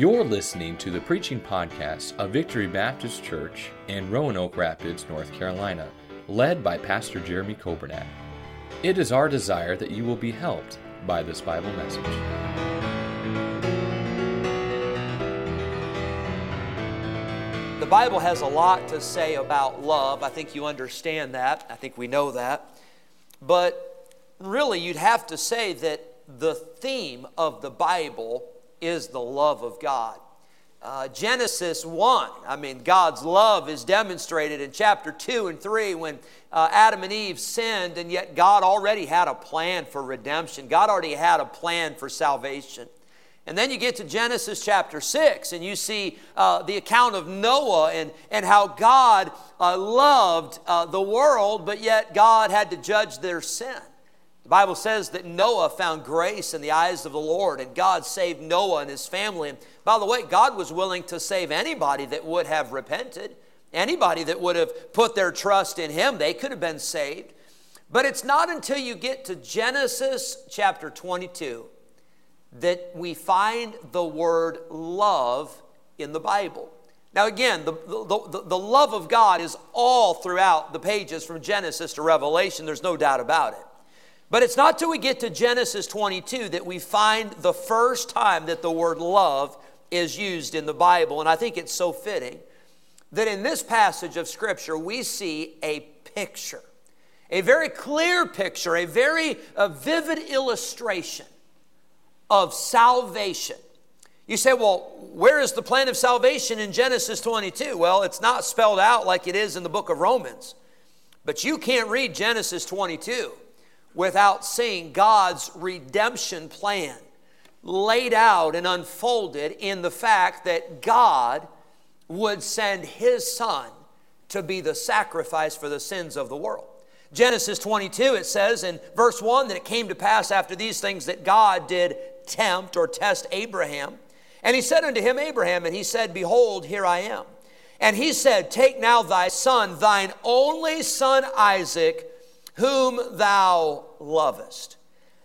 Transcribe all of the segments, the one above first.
You're listening to the preaching podcast of Victory Baptist Church in Roanoke Rapids, North Carolina, led by Pastor Jeremy Coburnack. It is our desire that you will be helped by this Bible message. The Bible has a lot to say about love. I think you understand that. I think we know that. But really, you'd have to say that the theme of the Bible is the love of God. Uh, Genesis 1, I mean, God's love is demonstrated in chapter 2 and 3 when uh, Adam and Eve sinned, and yet God already had a plan for redemption. God already had a plan for salvation. And then you get to Genesis chapter 6, and you see uh, the account of Noah and, and how God uh, loved uh, the world, but yet God had to judge their sin. Bible says that Noah found grace in the eyes of the Lord, and God saved Noah and his family. And by the way, God was willing to save anybody that would have repented, anybody that would have put their trust in Him. They could have been saved. But it's not until you get to Genesis chapter 22 that we find the word love in the Bible. Now, again, the, the, the, the, love of God is all throughout the pages from Genesis to Revelation. There's no doubt about it. But it's not till we get to Genesis 22 that we find the first time that the word love is used in the Bible. And I think it's so fitting that in this passage of Scripture we see a picture, a very clear picture, a very a vivid illustration of salvation. You say, well, where is the plan of salvation in Genesis 22? Well, it's not spelled out like it is in the book of Romans. But you can't read Genesis 22 without seeing God's redemption plan laid out and unfolded in the fact that God would send His Son to be the sacrifice for the sins of the world. Genesis 22, it says in verse 1 that it came to pass after these things that God did tempt or test Abraham. And he said unto him, Abraham, and he said, Behold, here I am. And he said, Take now thy son, thine only son Isaac, whom thou lovest,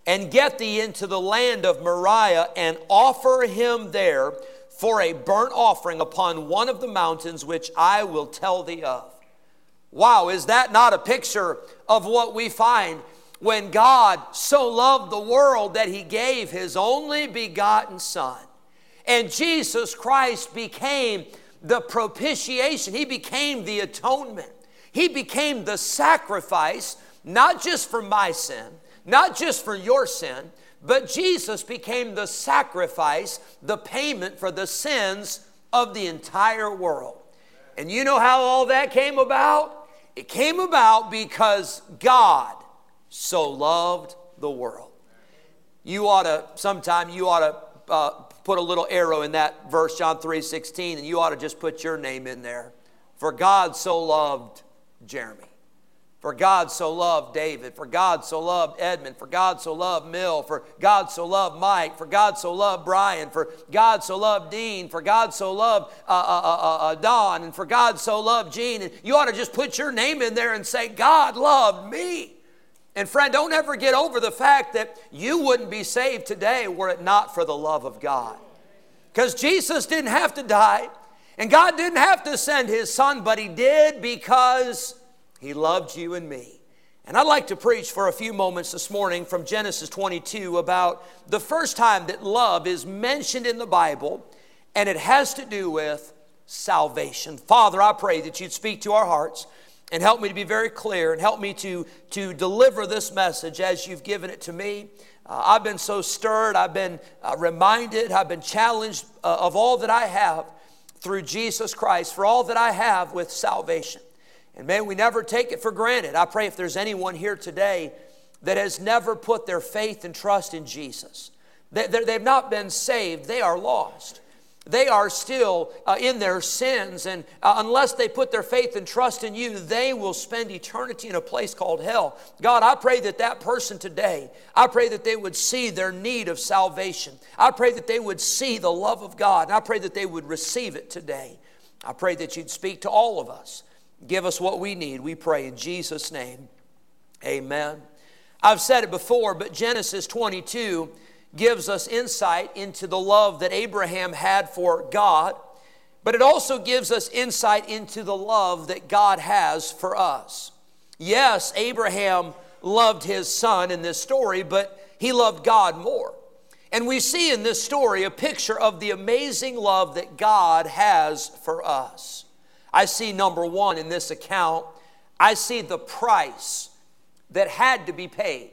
and get thee into the land of Moriah, and offer him there for a burnt offering upon one of the mountains which I will tell thee of. Wow, is that not a picture of what we find when God so loved the world that he gave his only begotten Son? And Jesus Christ became the propitiation, he became the atonement, he became the sacrifice not just for my sin, not just for your sin, but Jesus became the sacrifice, the payment for the sins of the entire world. And you know how all that came about? It came about because God so loved the world. You ought to, sometime, you ought to uh, put a little arrow in that verse, John 3 16, and you ought to just put your name in there. For God so loved Jeremy. For God so loved David, for God so loved Edmund, for God so loved Mill, for God so loved Mike, for God so loved Brian, for God so loved Dean, for God so loved uh, uh, uh, uh, Don, and for God so loved Gene. And you ought to just put your name in there and say, God loved me. And friend, don't ever get over the fact that you wouldn't be saved today were it not for the love of God. Because Jesus didn't have to die, and God didn't have to send his son, but he did because he loved you and me. And I'd like to preach for a few moments this morning from Genesis 22 about the first time that love is mentioned in the Bible, and it has to do with salvation. Father, I pray that you'd speak to our hearts and help me to be very clear and help me to, to deliver this message as you've given it to me. Uh, I've been so stirred, I've been uh, reminded, I've been challenged uh, of all that I have through Jesus Christ, for all that I have with salvation. And may we never take it for granted. I pray if there's anyone here today that has never put their faith and trust in Jesus, they, they've not been saved, they are lost. They are still uh, in their sins, and uh, unless they put their faith and trust in you, they will spend eternity in a place called hell. God, I pray that that person today, I pray that they would see their need of salvation. I pray that they would see the love of God, and I pray that they would receive it today. I pray that you'd speak to all of us. Give us what we need, we pray in Jesus' name. Amen. I've said it before, but Genesis 22 gives us insight into the love that Abraham had for God, but it also gives us insight into the love that God has for us. Yes, Abraham loved his son in this story, but he loved God more. And we see in this story a picture of the amazing love that God has for us. I see number one in this account, I see the price that had to be paid.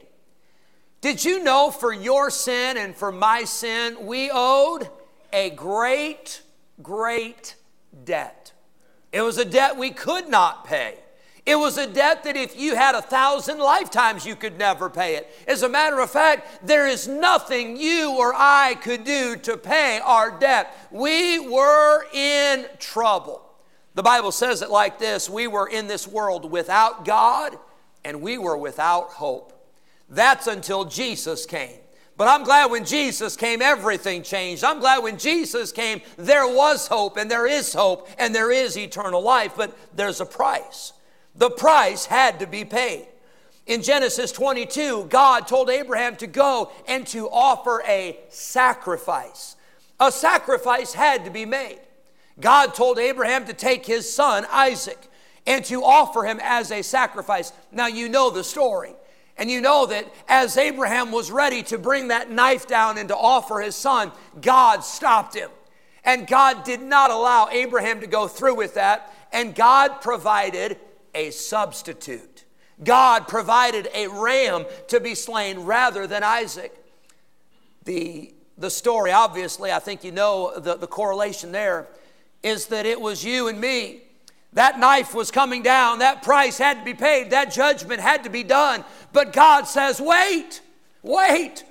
Did you know for your sin and for my sin, we owed a great, great debt? It was a debt we could not pay. It was a debt that if you had a thousand lifetimes, you could never pay it. As a matter of fact, there is nothing you or I could do to pay our debt. We were in trouble. The Bible says it like this We were in this world without God, and we were without hope. That's until Jesus came. But I'm glad when Jesus came, everything changed. I'm glad when Jesus came, there was hope, and there is hope, and there is eternal life, but there's a price. The price had to be paid. In Genesis 22, God told Abraham to go and to offer a sacrifice. A sacrifice had to be made. God told Abraham to take his son, Isaac, and to offer him as a sacrifice. Now, you know the story. And you know that as Abraham was ready to bring that knife down and to offer his son, God stopped him. And God did not allow Abraham to go through with that. And God provided a substitute. God provided a ram to be slain rather than Isaac. The, the story, obviously, I think you know the, the correlation there, is that it was you and me. That knife was coming down, that price had to be paid, that judgment had to be done. But God says, wait, wait.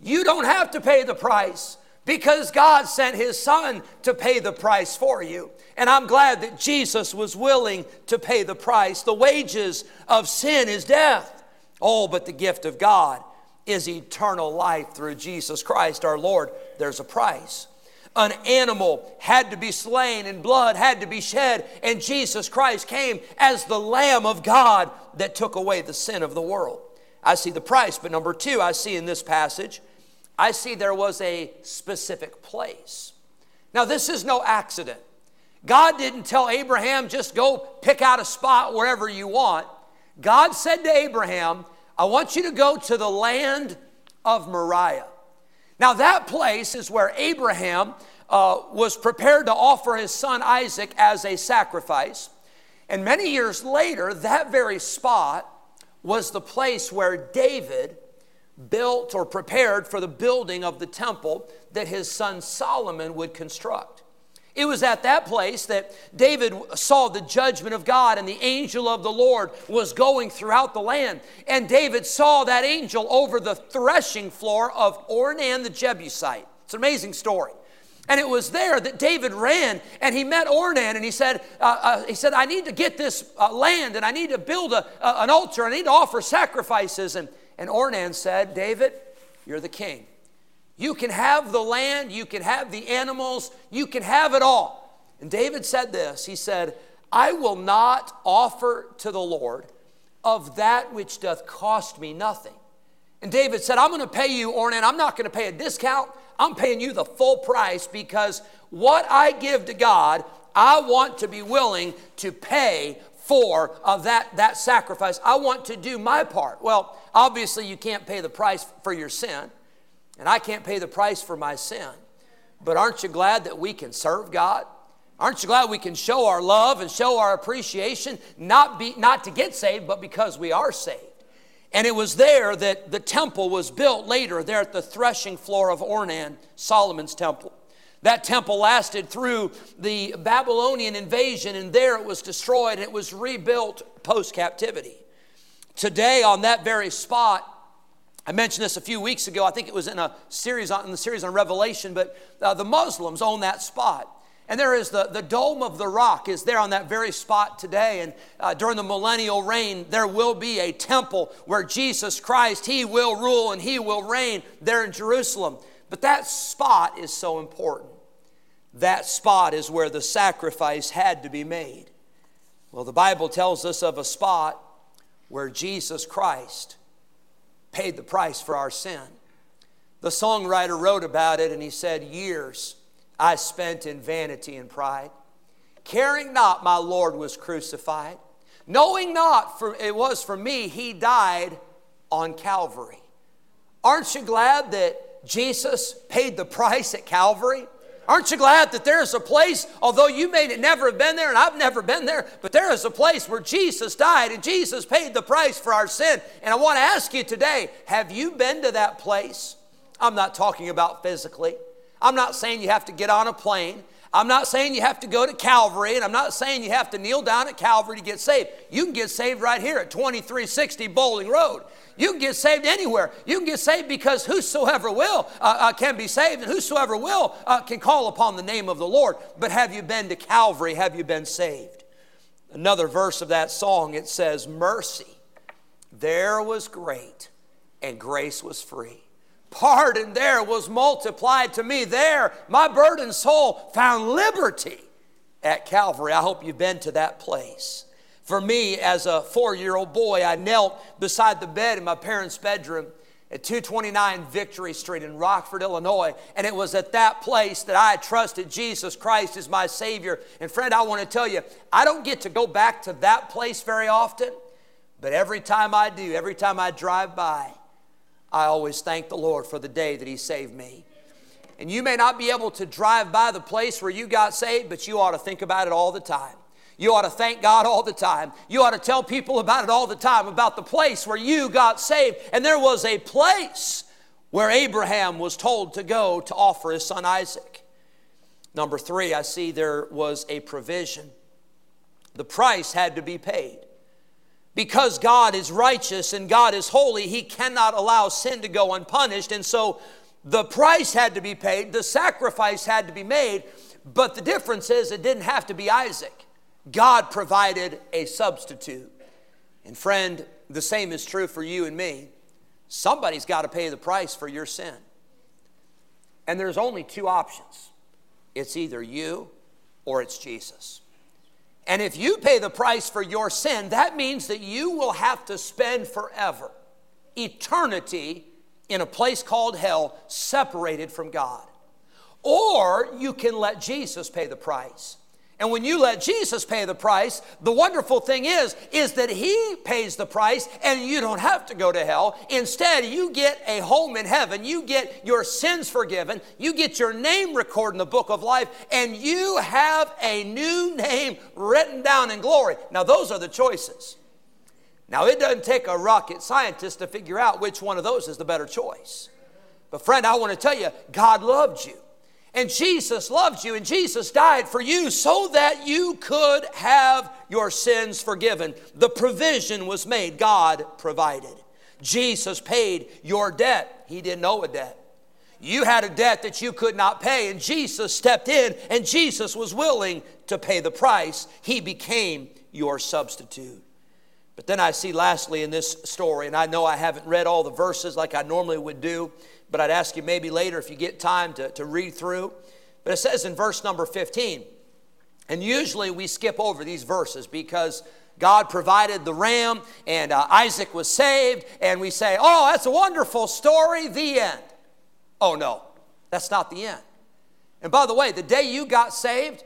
You don't have to pay the price because God sent His Son to pay the price for you. And I'm glad that Jesus was willing to pay the price. The wages of sin is death. Oh, but the gift of God is eternal life through Jesus Christ our Lord. There's a price. An animal had to be slain and blood had to be shed, and Jesus Christ came as the Lamb of God that took away the sin of the world. I see the price, but number two, I see in this passage, I see there was a specific place. Now, this is no accident. God didn't tell Abraham, just go pick out a spot wherever you want. God said to Abraham, I want you to go to the land of Moriah. Now, that place is where Abraham uh, was prepared to offer his son Isaac as a sacrifice. And many years later, that very spot was the place where David built or prepared for the building of the temple that his son Solomon would construct. It was at that place that David saw the judgment of God and the angel of the Lord was going throughout the land. And David saw that angel over the threshing floor of Ornan the Jebusite. It's an amazing story. And it was there that David ran and he met Ornan and he said, uh, uh, he said I need to get this uh, land and I need to build a, an altar. I need to offer sacrifices. And, and Ornan said, David, you're the king. You can have the land, you can have the animals, you can have it all. And David said this He said, I will not offer to the Lord of that which doth cost me nothing. And David said, I'm going to pay you, Ornan. I'm not going to pay a discount. I'm paying you the full price because what I give to God, I want to be willing to pay for uh, that, that sacrifice. I want to do my part. Well, obviously, you can't pay the price for your sin. And I can't pay the price for my sin. But aren't you glad that we can serve God? Aren't you glad we can show our love and show our appreciation, not, be, not to get saved, but because we are saved? And it was there that the temple was built later, there at the threshing floor of Ornan, Solomon's temple. That temple lasted through the Babylonian invasion, and there it was destroyed and it was rebuilt post captivity. Today, on that very spot, I mentioned this a few weeks ago. I think it was in a series on, in the series on Revelation, but uh, the Muslims own that spot. And there is the, the Dome of the Rock is there on that very spot today. And uh, during the millennial reign, there will be a temple where Jesus Christ, He will rule and He will reign there in Jerusalem. But that spot is so important. That spot is where the sacrifice had to be made. Well, the Bible tells us of a spot where Jesus Christ paid the price for our sin. The songwriter wrote about it and he said, Years I spent in vanity and pride, caring not my Lord was crucified, knowing not for it was for me he died on Calvary. Aren't you glad that Jesus paid the price at Calvary? Aren't you glad that there is a place, although you may never have been there and I've never been there, but there is a place where Jesus died and Jesus paid the price for our sin. And I want to ask you today have you been to that place? I'm not talking about physically. I'm not saying you have to get on a plane. I'm not saying you have to go to Calvary, and I'm not saying you have to kneel down at Calvary to get saved. You can get saved right here at 2360 Bowling Road. You can get saved anywhere. You can get saved because whosoever will uh, uh, can be saved, and whosoever will uh, can call upon the name of the Lord. But have you been to Calvary? Have you been saved? Another verse of that song it says, Mercy there was great, and grace was free pardon there was multiplied to me. There, my burdened soul found liberty at Calvary. I hope you've been to that place. For me, as a four year old boy, I knelt beside the bed in my parents' bedroom at 229 Victory Street in Rockford, Illinois. And it was at that place that I trusted Jesus Christ as my Savior. And friend, I want to tell you, I don't get to go back to that place very often, but every time I do, every time I drive by, I always thank the Lord for the day that He saved me. And you may not be able to drive by the place where you got saved, but you ought to think about it all the time. You ought to thank God all the time. You ought to tell people about it all the time, about the place where you got saved. And there was a place where Abraham was told to go to offer his son Isaac. Number three, I see there was a provision. The price had to be paid. Because God is righteous and God is holy, He cannot allow sin to go unpunished. And so the price had to be paid, the sacrifice had to be made, but the difference is it didn't have to be Isaac. God provided a substitute. And friend, the same is true for you and me. Somebody's got to pay the price for your sin. And there's only two options it's either you or it's Jesus. And if you pay the price for your sin, that means that you will have to spend forever, eternity, in a place called hell, separated from God. Or you can let Jesus pay the price. And when you let Jesus pay the price, the wonderful thing is, is that He pays the price and you don't have to go to hell. Instead, you get a home in heaven. You get your sins forgiven. You get your name recorded in the book of life and you have a new name written down in glory. Now, those are the choices. Now, it doesn't take a rocket scientist to figure out which one of those is the better choice. But, friend, I want to tell you, God loved you. And Jesus loved you, and Jesus died for you so that you could have your sins forgiven. The provision was made, God provided. Jesus paid your debt. He didn't owe a debt. You had a debt that you could not pay, and Jesus stepped in, and Jesus was willing to pay the price. He became your substitute. But then I see, lastly, in this story, and I know I haven't read all the verses like I normally would do, but I'd ask you maybe later if you get time to, to read through. But it says in verse number 15, and usually we skip over these verses because God provided the ram and uh, Isaac was saved, and we say, oh, that's a wonderful story, the end. Oh, no, that's not the end. And by the way, the day you got saved,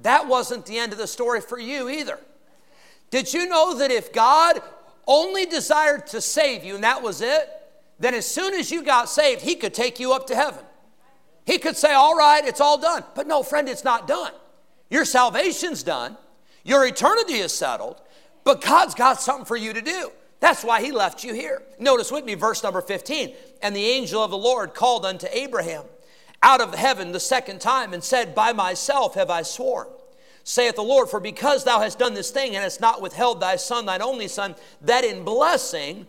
that wasn't the end of the story for you either. Did you know that if God only desired to save you and that was it, then as soon as you got saved, He could take you up to heaven. He could say, All right, it's all done. But no, friend, it's not done. Your salvation's done, your eternity is settled, but God's got something for you to do. That's why He left you here. Notice with me verse number 15. And the angel of the Lord called unto Abraham out of heaven the second time and said, By myself have I sworn saith the Lord, for because thou hast done this thing and hast not withheld thy son, thine only son, that in blessing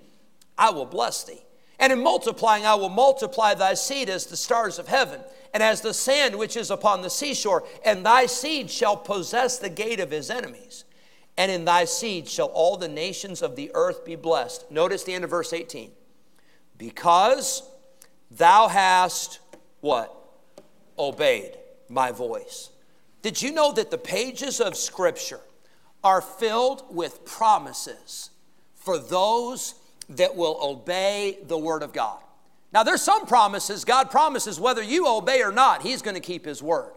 I will bless thee. And in multiplying, I will multiply thy seed as the stars of heaven, and as the sand which is upon the seashore. And thy seed shall possess the gate of his enemies. And in thy seed shall all the nations of the earth be blessed. Notice the end of verse 18. Because thou hast what? Obeyed my voice. Did you know that the pages of Scripture are filled with promises for those that will obey the Word of God. Now, there's some promises, God promises whether you obey or not, He's going to keep His word.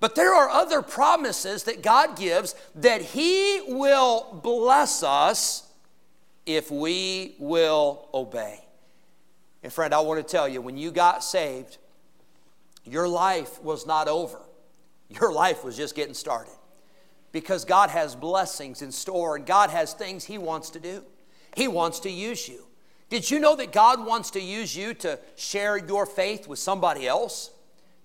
But there are other promises that God gives that He will bless us if we will obey. And friend, I want to tell you, when you got saved, your life was not over. Your life was just getting started. Because God has blessings in store and God has things He wants to do. He wants to use you. Did you know that God wants to use you to share your faith with somebody else?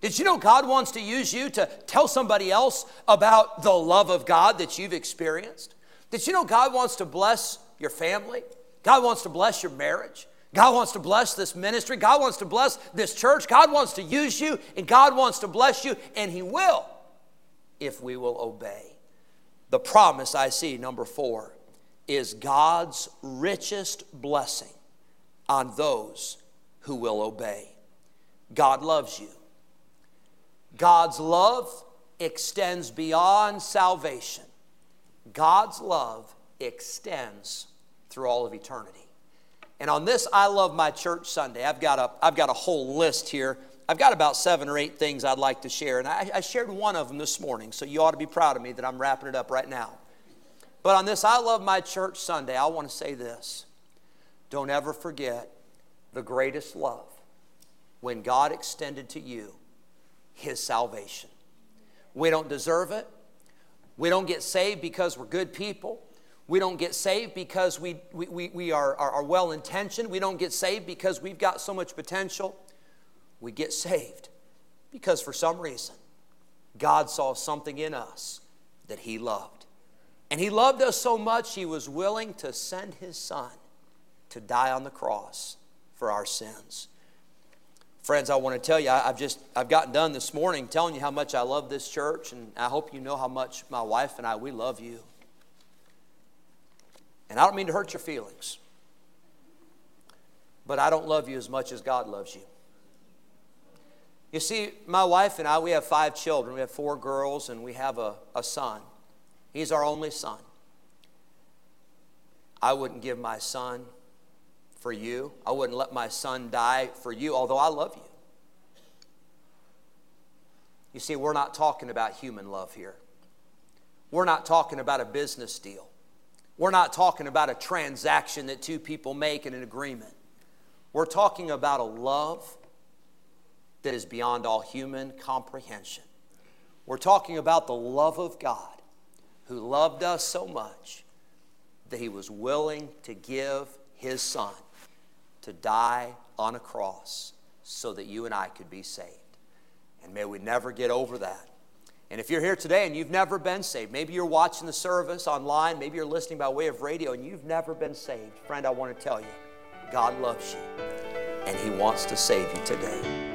Did you know God wants to use you to tell somebody else about the love of God that you've experienced? Did you know God wants to bless your family? God wants to bless your marriage. God wants to bless this ministry. God wants to bless this church. God wants to use you, and God wants to bless you, and He will if we will obey. The promise I see, number four, is God's richest blessing on those who will obey. God loves you. God's love extends beyond salvation. God's love extends through all of eternity. And on this I Love My Church Sunday, I've got a, I've got a whole list here. I've got about seven or eight things I'd like to share. And I, I shared one of them this morning, so you ought to be proud of me that I'm wrapping it up right now. But on this I Love My Church Sunday, I want to say this. Don't ever forget the greatest love when God extended to you his salvation. We don't deserve it. We don't get saved because we're good people. We don't get saved because we, we, we, we are, are, are well intentioned. We don't get saved because we've got so much potential. We get saved because for some reason, God saw something in us that He loved. And He loved us so much, He was willing to send His Son to die on the cross for our sins. Friends, I want to tell you, I've just I've gotten done this morning telling you how much I love this church, and I hope you know how much my wife and I we love you. And I don't mean to hurt your feelings, but I don't love you as much as God loves you. You see, my wife and I, we have five children. We have four girls, and we have a, a son. He's our only son. I wouldn't give my son for you. I wouldn't let my son die for you, although I love you. You see, we're not talking about human love here. We're not talking about a business deal. We're not talking about a transaction that two people make in an agreement. We're talking about a love that is beyond all human comprehension. We're talking about the love of God who loved us so much that he was willing to give his son to die on a cross so that you and I could be saved. And may we never get over that. And if you're here today and you've never been saved, maybe you're watching the service online, maybe you're listening by way of radio and you've never been saved, friend, I want to tell you, God loves you and He wants to save you today.